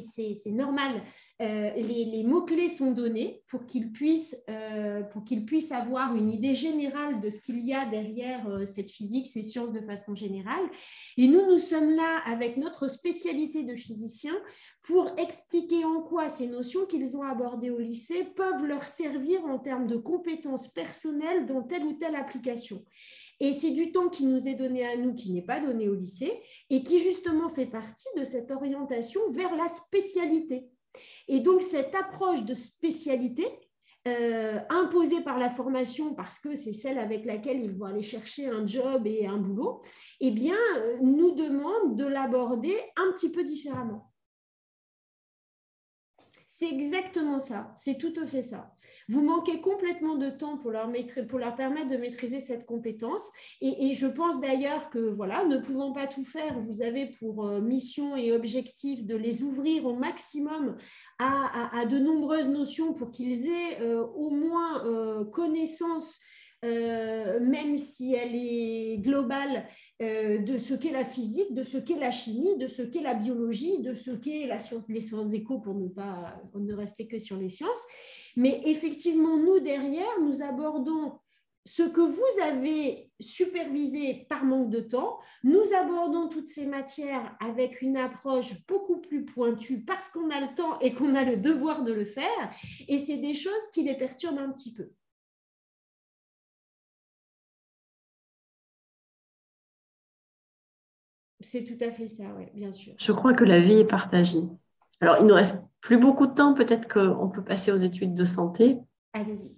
[SPEAKER 2] c'est normal, euh, les, mots-clés sont donnés pour qu'ils puissent, euh, puissent avoir une idée générale de ce qu'il y a derrière euh, cette physique, ces sciences de façon générale. Et nous, nous sommes là avec notre spécialité de physicien pour expliquer en quoi ces notions qu'ils ont abordées au lycée peuvent leur servir en termes de compétences personnelles dans telle ou telle application. Et c'est du temps qui nous est donné à nous, qui n'est pas donné au lycée, et qui justement fait partie de cette orientation vers la spécialité. Et donc cette approche de spécialité, euh, imposée par la formation parce que c'est celle avec laquelle ils vont aller chercher un job et un boulot, eh bien, euh, nous demande de l'aborder un petit peu différemment. C'est exactement ça, c'est tout à fait ça. Vous manquez complètement de temps pour leur, permettre de maîtriser cette compétence. Et, je pense d'ailleurs que, voilà, ne pouvant pas tout faire, vous avez pour euh, mission et objectif de les ouvrir au maximum à, de nombreuses notions pour qu'ils aient euh, au moins euh, connaissance euh, même si elle est globale, euh, de ce qu'est la physique, de ce qu'est la chimie, de ce qu'est la biologie, de ce qu'est la science, les sciences éco pour ne pas ne rester que sur les sciences. Mais effectivement, nous derrière, nous abordons ce que vous avez supervisé par manque de temps, nous abordons toutes ces matières avec une approche beaucoup plus pointue parce qu'on a le temps et qu'on a le devoir de le faire. Et c'est des choses qui les perturbent un petit peu. C'est tout à fait ça, oui, bien sûr.
[SPEAKER 3] Je crois que la vie est partagée. Alors, il ne nous reste plus beaucoup de temps. Peut-être qu'on peut passer aux études de santé.
[SPEAKER 2] Allez-y.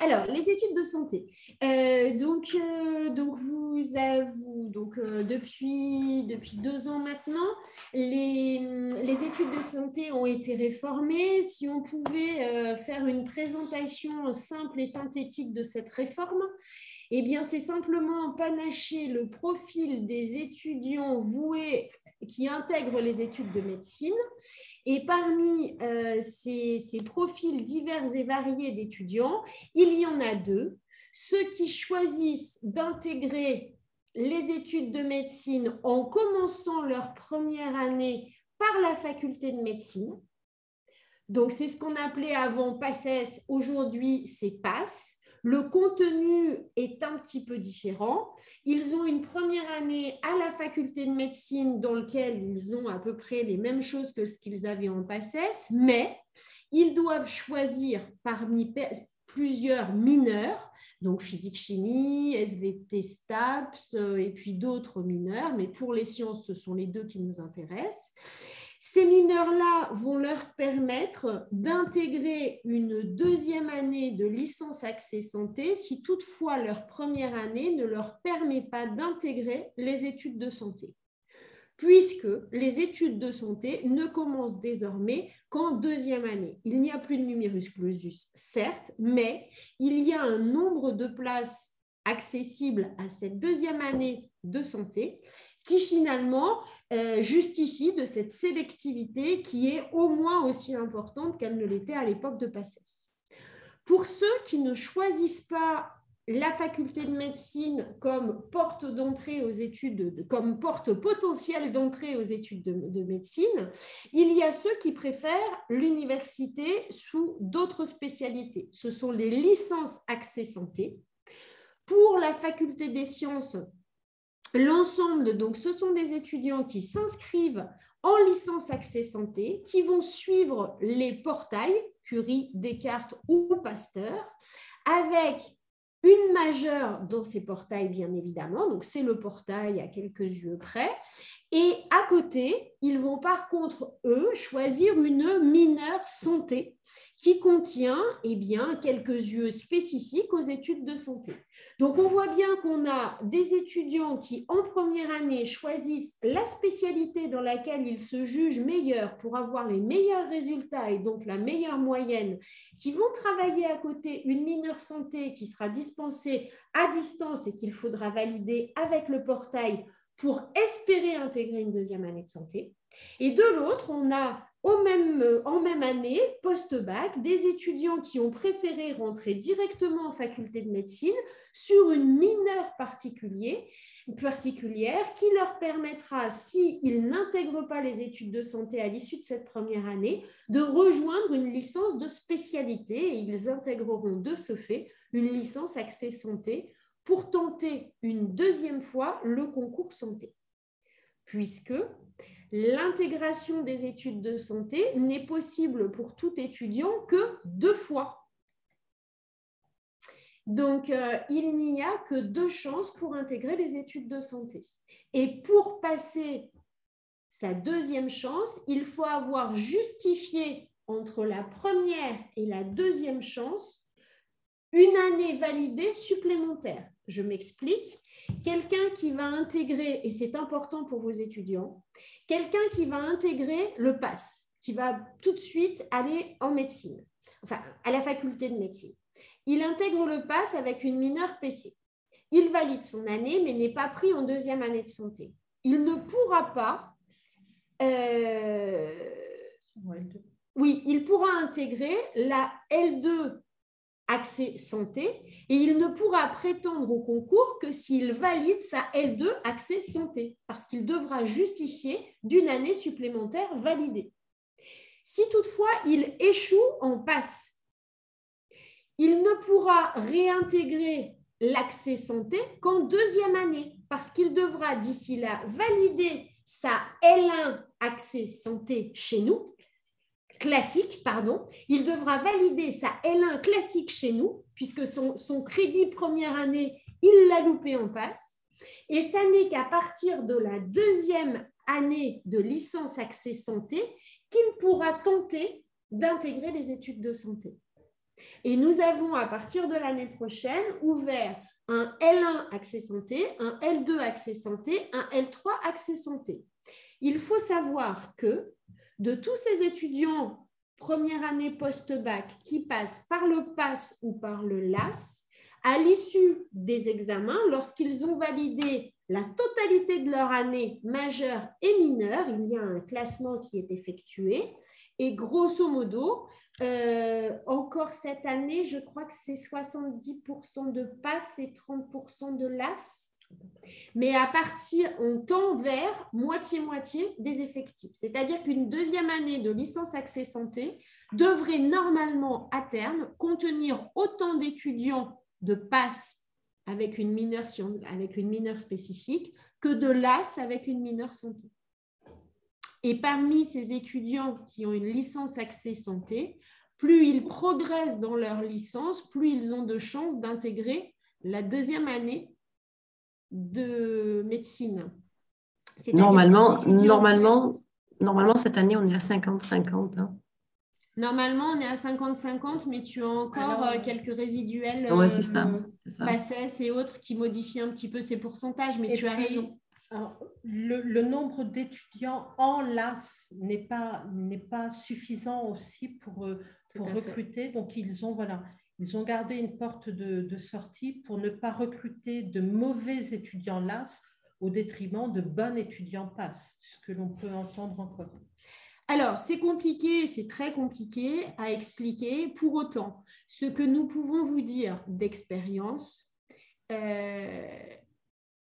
[SPEAKER 2] Alors, les études de santé. Euh, donc, euh, donc, vous avez, donc euh, depuis, depuis deux ans maintenant, les, les, études de santé ont été réformées. Si on pouvait faire une présentation simple et synthétique de cette réforme, eh bien, c'est simplement panacher le profil des étudiants voués qui intègrent les études de médecine. Et parmi euh, ces, profils divers et variés d'étudiants, il y en a deux. Ceux qui choisissent d'intégrer les études de médecine en commençant leur première année par la faculté de médecine. Donc, c'est ce qu'on appelait avant PASSES, aujourd'hui c'est PASS. Le contenu est un petit peu différent. Ils ont une première année à la faculté de médecine dans laquelle ils ont à peu près les mêmes choses que ce qu'ils avaient en PACES, mais ils doivent choisir parmi plusieurs mineurs, donc physique-chimie, SVT, STAPS euh, et puis d'autres mineurs, mais pour les sciences, ce sont les deux qui nous intéressent. Ces mineurs-là vont leur permettre d'intégrer une deuxième année de licence accès santé si toutefois leur première année ne leur permet pas d'intégrer les études de santé puisque les études de santé ne commencent désormais qu'en deuxième année. Il n'y a plus de numerus clausus, certes, mais il y a un nombre de places accessibles à cette deuxième année de santé qui finalement euh, justifie de cette sélectivité qui est au moins aussi importante qu'elle ne l'était à l'époque de PACES. Pour ceux qui ne choisissent pas la faculté de médecine comme porte d'entrée aux études, comme porte potentielle d'entrée aux études de, médecine, il y a ceux qui préfèrent l'université sous d'autres spécialités. Ce sont les licences accès santé. Pour la faculté des sciences, L'ensemble, donc, ce sont des étudiants qui s'inscrivent en licence accès santé, qui vont suivre les portails, Curie, Descartes ou Pasteur, avec une majeure dans ces portails, bien évidemment. Donc, c'est le portail à quelques yeux près. Et à côté, ils vont par contre, eux, choisir une mineure santé qui contient eh bien, quelques yeux spécifiques aux études de santé. Donc, on voit bien qu'on a des étudiants qui, en première année, choisissent la spécialité dans laquelle ils se jugent meilleurs pour avoir les meilleurs résultats et donc la meilleure moyenne, qui vont travailler à côté une mineure santé qui sera dispensée à distance et qu'il faudra valider avec le portail pour espérer intégrer une deuxième année de santé. Et de l'autre, on a euh, en même année, post-bac, des étudiants qui ont préféré rentrer directement en faculté de médecine sur une mineure particulière qui leur permettra, s'ils n'intègrent pas les études de santé à l'issue de cette première année, de rejoindre une licence de spécialité et ils intégreront de ce fait une licence accès santé pour tenter une deuxième fois le concours santé. Puisque l'intégration des études de santé n'est possible pour tout étudiant que deux fois. Donc, euh, il n'y a que deux chances pour intégrer les études de santé. Et pour passer sa deuxième chance, il faut avoir justifié entre la première et la deuxième chance une année validée supplémentaire. Je m'explique. Quelqu'un qui va intégrer, et c'est important pour vos étudiants, quelqu'un qui va intégrer le PASS, qui va tout de suite aller en médecine, enfin à la faculté de médecine. Il intègre le PASS avec une mineure PC. Il valide son année, mais n'est pas pris en deuxième année de santé. Il ne pourra pas. Euh, oui, il pourra intégrer la L2 accès santé et il ne pourra prétendre au concours que s'il valide sa L2 accès santé parce qu'il devra justifier d'une année supplémentaire validée. Si toutefois il échoue en passe, il ne pourra réintégrer l'accès santé qu'en deuxième année parce qu'il devra d'ici là valider sa L1 accès santé chez nous classique, pardon, il devra valider sa L1 classique chez nous, puisque son, crédit première année, il l'a loupé en passe. Et ça n'est qu'à partir de la deuxième année de licence accès santé qu'il pourra tenter d'intégrer les études de santé. Et nous avons, à partir de l'année prochaine, ouvert un L1 accès santé, un L2 accès santé, un L3 accès santé. Il faut savoir que de tous ces étudiants première année post-bac qui passent par le PASS ou par le LAS, à l'issue des examens, lorsqu'ils ont validé la totalité de leur année majeure et mineure, il y a un classement qui est effectué. Et grosso modo, euh, encore cette année, je crois que c'est 70% de PASS et 30% de LAS. Mais à partir, on tend vers moitié-moitié des effectifs. C'est-à-dire qu'une deuxième année de licence accès santé devrait normalement, à terme, contenir autant d'étudiants de passe avec une mineure, avec une mineure spécifique que de LAS avec une mineure santé. Et parmi ces étudiants qui ont une licence accès santé, plus ils progressent dans leur licence, plus ils ont de chances d'intégrer la deuxième année de médecine.
[SPEAKER 3] Normalement, normalement, normalement, cette année, on est à 50-50. Hein.
[SPEAKER 2] Normalement, on est à 50-50, mais tu as encore euh, quelques résiduels,
[SPEAKER 3] ouais, ça,
[SPEAKER 2] euh, et autres qui modifient un petit peu ces pourcentages, mais tu as raison.
[SPEAKER 1] le, nombre d'étudiants en LAS n'est pas, pas suffisant aussi pour, euh, pour recruter. Donc, ils ont, voilà, ils ont gardé une porte de, sortie pour ne pas recruter de mauvais étudiants LAS au détriment de bons étudiants PASS, ce que l'on peut entendre encore.
[SPEAKER 2] Alors, c'est compliqué, c'est très compliqué à expliquer. Pour autant, ce que nous pouvons vous dire d'expérience, euh,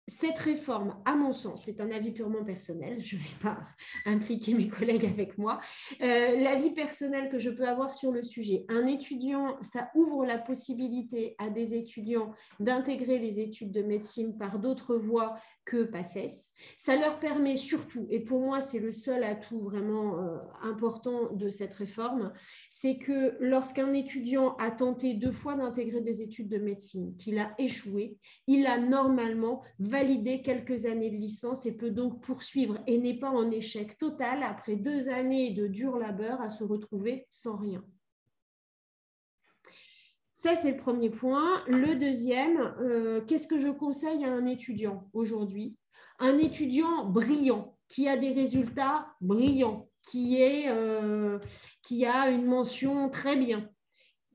[SPEAKER 2] cette réforme, à mon sens, c'est un avis purement personnel, je ne vais pas [laughs] impliquer mes collègues avec moi, euh, l'avis personnel que je peux avoir sur le sujet. Un étudiant, ça ouvre la possibilité à des étudiants d'intégrer les études de médecine par d'autres voies que PACES. Ça leur permet surtout, et pour moi c'est le seul atout vraiment euh, important de cette réforme, c'est que lorsqu'un étudiant a tenté deux fois d'intégrer des études de médecine, qu'il a échoué, il a normalement validé quelques années de licence et peut donc poursuivre et n'est pas en échec total après deux années de dur labeur à se retrouver sans rien. Ça, c'est le premier point. Le deuxième, euh, qu'est-ce que je conseille à un étudiant aujourd'hui? Un étudiant brillant, qui a des résultats brillants, qui, est, euh, qui a une mention très bien.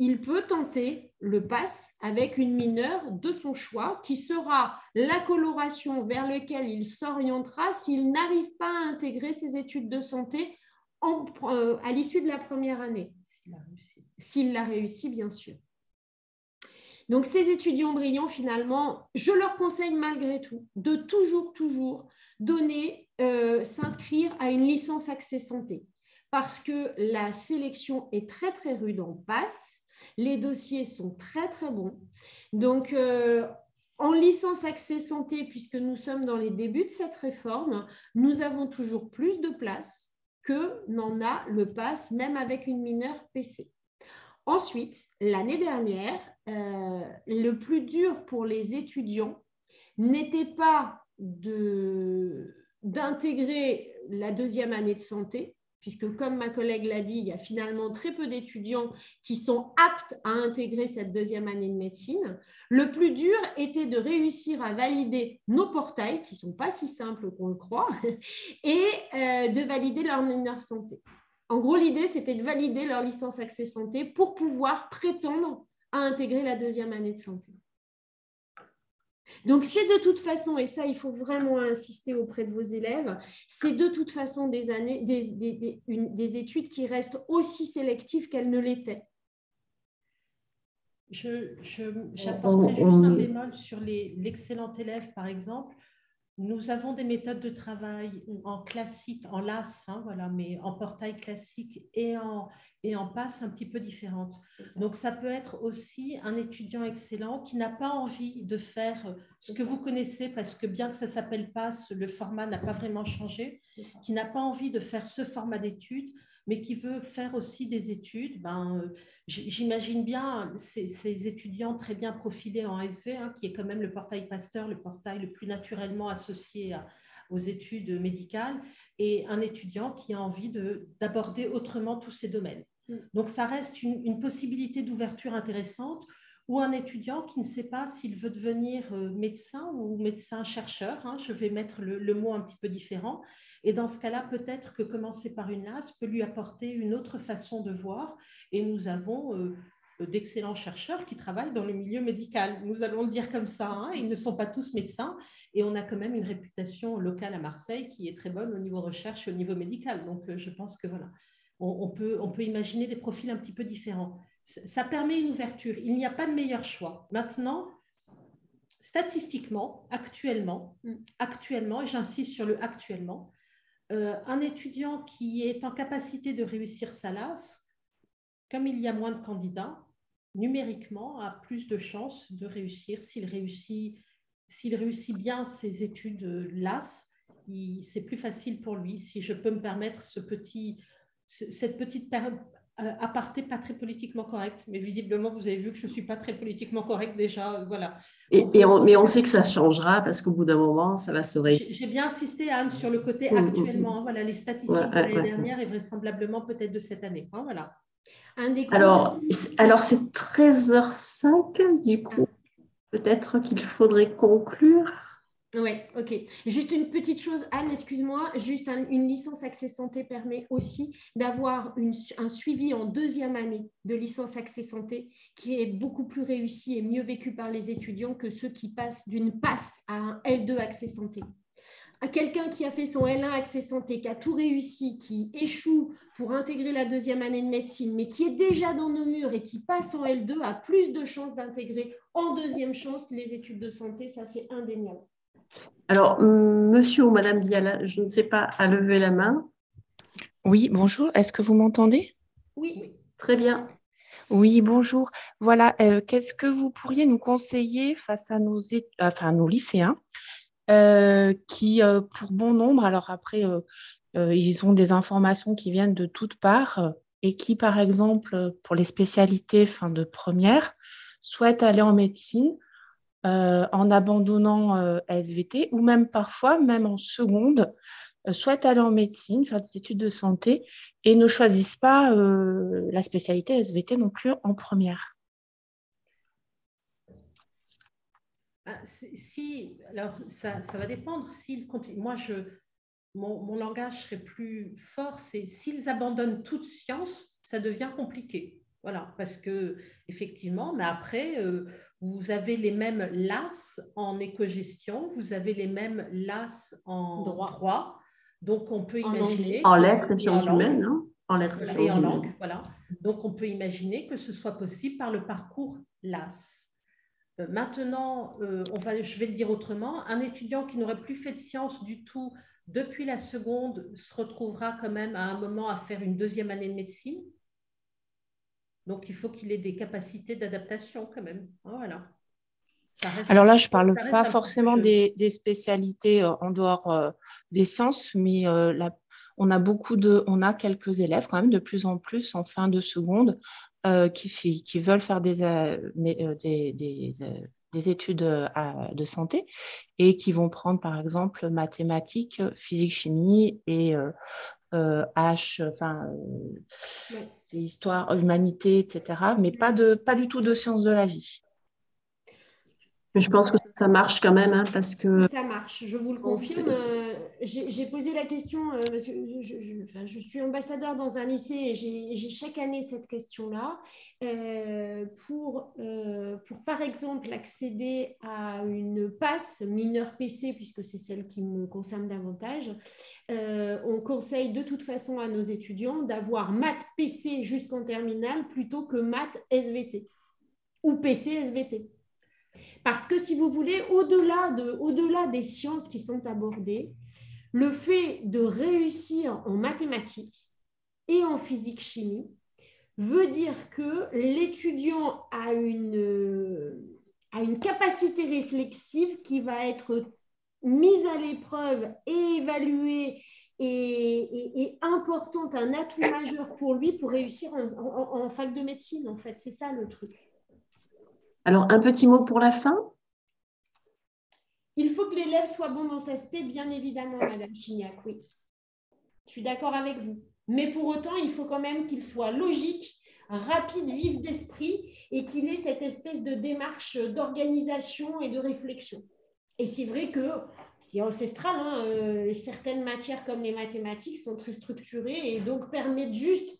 [SPEAKER 2] Il peut tenter le pass avec une mineure de son choix, qui sera la coloration vers laquelle il s'orientera s'il n'arrive pas à intégrer ses études de santé à l'issue de la première année. S'il l'a réussi, bien sûr. Donc, ces étudiants brillants, finalement, je leur conseille malgré tout de toujours, toujours donner, s'inscrire à une licence accès santé parce que la sélection est très, très rude en passe. Les dossiers sont très, très bons. Donc, euh, en licence accès santé, puisque nous sommes dans les débuts de cette réforme, nous avons toujours plus de places que n'en a le pass, même avec une mineure PC. Ensuite, l'année dernière, euh, le plus dur pour les étudiants n'était pas d'intégrer la deuxième année de santé, puisque comme ma collègue l'a dit, il y a finalement très peu d'étudiants qui sont aptes à intégrer cette deuxième année de médecine. Le plus dur était de réussir à valider nos portails, qui ne sont pas si simples qu'on le croit, [laughs] et euh, de valider leur mineur santé. En gros, l'idée, c'était de valider leur licence accès santé pour pouvoir prétendre à intégrer la deuxième année de santé. Donc, c'est de toute façon, et ça, il faut vraiment insister auprès de vos élèves, c'est de toute façon des, années, des, études qui restent aussi sélectives qu'elles ne l'étaient.
[SPEAKER 1] J'apporterai juste un bémol sur l'excellent élève, par exemple. Nous avons des méthodes de travail en classique, en LAS, hein, voilà, mais en portail classique et en, et en passe un petit peu différentes. Donc, ça peut être aussi un étudiant excellent qui n'a pas envie de faire ce que vous connaissez, parce que bien que ça s'appelle passe, le format n'a pas vraiment changé, qui n'a pas envie de faire ce format d'études, mais qui veut faire aussi des études. Ben, euh, J'imagine bien ces, étudiants très bien profilés en SV, hein, qui est quand même le portail Pasteur, le portail le plus naturellement associé aux études médicales, et un étudiant qui a envie d'aborder autrement tous ces domaines. Mm. Donc, ça reste une, possibilité d'ouverture intéressante ou un étudiant qui ne sait pas s'il veut devenir euh, médecin ou médecin-chercheur. Hein, je vais mettre le, mot un petit peu différent. Et dans ce cas-là, peut-être que commencer par une LAS peut lui apporter une autre façon de voir. Et nous avons euh, d'excellents chercheurs qui travaillent dans le milieu médical. Nous allons le dire comme ça. Hein. Ils ne sont pas tous médecins. Et on a quand même une réputation locale à Marseille qui est très bonne au niveau recherche et au niveau médical. Donc, euh, je pense que voilà, on, peut, on peut imaginer des profils un petit peu différents. Ça permet une ouverture. Il n'y a pas de meilleur choix. Maintenant, statistiquement, actuellement, mm. actuellement, et j'insiste sur le actuellement, euh, un étudiant qui est en capacité de réussir sa LAS, comme il y a moins de candidats, numériquement a plus de chances de réussir. S'il réussit, s'il réussit bien ses études LAS, c'est plus facile pour lui. Si je peux me permettre ce petit, cette petite euh, aparté pas très politiquement correct, mais visiblement, vous avez vu que je ne suis pas très politiquement correcte déjà. Voilà.
[SPEAKER 3] Et, mais on sait que ça changera parce qu'au bout d'un moment, ça va se résoudre.
[SPEAKER 1] J'ai bien insisté, Anne, sur le côté mm, mm, mm. actuellement. Voilà, les statistiques de l'année dernière et vraisemblablement peut-être de cette année. Hein, voilà.
[SPEAKER 3] alors, alors c'est 13h05, du coup, peut-être qu'il faudrait conclure.
[SPEAKER 2] Oui, ok. Juste une petite chose, Anne, excuse-moi, juste une licence accès santé permet aussi d'avoir un suivi en deuxième année de licence accès santé qui est beaucoup plus réussi et mieux vécu par les étudiants que ceux qui passent d'une passe à un L2 accès santé. Quelqu'un qui a fait son L1 accès santé, qui a tout réussi, qui échoue pour intégrer la deuxième année de médecine, mais qui est déjà dans nos murs et qui passe en L2, a plus de chances d'intégrer en deuxième chance les études de santé, ça c'est indéniable.
[SPEAKER 3] Alors, monsieur ou madame Biala, je ne sais pas, à lever la main.
[SPEAKER 5] Oui, bonjour. Est-ce que vous m'entendez?
[SPEAKER 2] Oui.
[SPEAKER 3] Très bien.
[SPEAKER 5] Oui, bonjour. Voilà, euh, qu'est-ce que vous pourriez nous conseiller face à nos, enfin, nos lycéens euh, qui, euh, pour bon nombre, alors après, ils ont des informations qui viennent de toutes parts et qui, par exemple, pour les spécialités fin de première, souhaitent aller en médecine, euh, en abandonnant euh, SVT ou même parfois, même en seconde, euh, souhaitent aller en médecine, faire des études de santé et ne choisissent pas la spécialité SVT non plus en première.
[SPEAKER 1] Ah, si, alors ça, va dépendre. S'ils moi, je, mon, mon, langage serait plus fort. C'est s'ils abandonnent toute science, ça devient compliqué. Voilà, parce que effectivement, mais après, vous avez les mêmes LAS en éco-gestion, vous avez les mêmes LAS en droit. Donc, on peut imaginer.
[SPEAKER 3] En lettres et sciences humaines, hein En lettres
[SPEAKER 1] et, en langue, voilà. Donc, on peut imaginer que ce soit possible par le parcours LAS. Euh, maintenant, euh, on va, je vais le dire autrement, un étudiant qui n'aurait plus fait de sciences du tout depuis la seconde se retrouvera quand même à un moment à faire une deuxième année de médecine. Donc, il faut qu'il ait des capacités d'adaptation quand même. Voilà.
[SPEAKER 5] Alors là, je ne parle pas forcément des, spécialités euh, en dehors euh, des sciences, mais euh, on a beaucoup de, on a quelques élèves quand même de plus en plus en fin de seconde qui, qui, veulent faire des, des, des, études de santé et qui vont prendre par exemple mathématiques, physique, chimie et H, enfin, c'est histoire, humanité, etc., mais pas, de, pas du tout de sciences de la vie.
[SPEAKER 3] Je pense que ça marche quand même, hein, parce que...
[SPEAKER 2] Ça marche, je vous le confirme. Euh, j'ai posé la question, euh, parce que je, suis ambassadeur dans un lycée et j'ai chaque année cette question-là. Euh, pour, pour, par exemple, accéder à une passe mineure PC, puisque c'est celle qui me concerne davantage, on conseille de toute façon à nos étudiants d'avoir maths PC jusqu'en terminale plutôt que maths SVT ou PC SVT. Parce que si vous voulez, au-delà de, au des sciences qui sont abordées, le fait de réussir en mathématiques et en physique-chimie veut dire que l'étudiant a une, capacité réflexive qui va être mise à l'épreuve et évaluée et, importante, un atout majeur pour lui pour réussir en, en fac de médecine, en fait. C'est ça le truc.
[SPEAKER 3] Alors, un petit mot pour la fin?
[SPEAKER 2] Il faut que l'élève soit bon dans cet aspect, bien évidemment, Madame Chignac, oui. Je suis d'accord avec vous. Mais pour autant, il faut quand même qu'il soit logique, rapide, vif d'esprit et qu'il ait cette espèce de démarche d'organisation et de réflexion. Et c'est vrai que c'est ancestral, hein, euh, certaines matières comme les mathématiques sont très structurées et donc permettent juste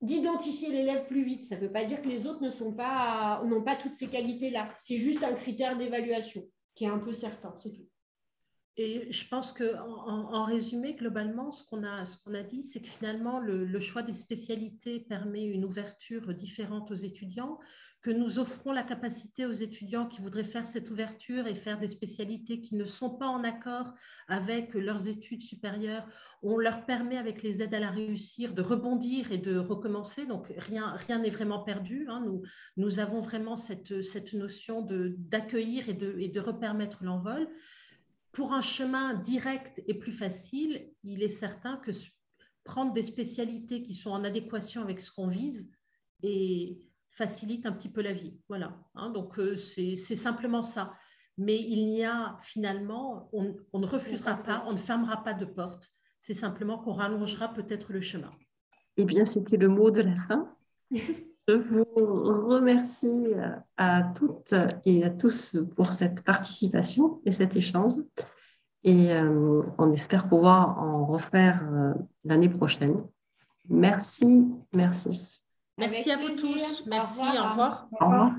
[SPEAKER 2] d'identifier l'élève plus vite. Ça ne veut pas dire que les autres ne sont pas, n'ont pas toutes ces qualités-là. C'est juste un critère d'évaluation qui est un peu certain, c'est tout.
[SPEAKER 1] Et je pense qu'en en, résumé, globalement, ce qu'on a, a dit, c'est que finalement, le, le, choix des spécialités permet une ouverture différente aux étudiants, que nous offrons la capacité aux étudiants qui voudraient faire cette ouverture et faire des spécialités qui ne sont pas en accord avec leurs études supérieures. On leur permet, avec les aides à la réussir, de rebondir et de recommencer. Donc, rien n'est vraiment perdu. Hein. Nous, nous avons vraiment cette, cette notion d'accueillir et de, et de repermettre l'envol. Pour un chemin direct et plus facile, il est certain que prendre des spécialités qui sont en adéquation avec ce qu'on vise et facilite un petit peu la vie. Voilà. Hein. donc, euh, c'est simplement ça. Mais il n'y a finalement, on, ne refusera pas, on ne fermera pas de porte. C'est simplement qu'on rallongera peut-être le chemin.
[SPEAKER 3] Eh bien, c'était le mot de la fin. Je vous remercie euh, à toutes et à tous pour cette participation et cet échange. Et euh, on espère pouvoir en refaire l'année prochaine. Merci, merci.
[SPEAKER 1] Merci à vous tous. Merci, au revoir. Au revoir.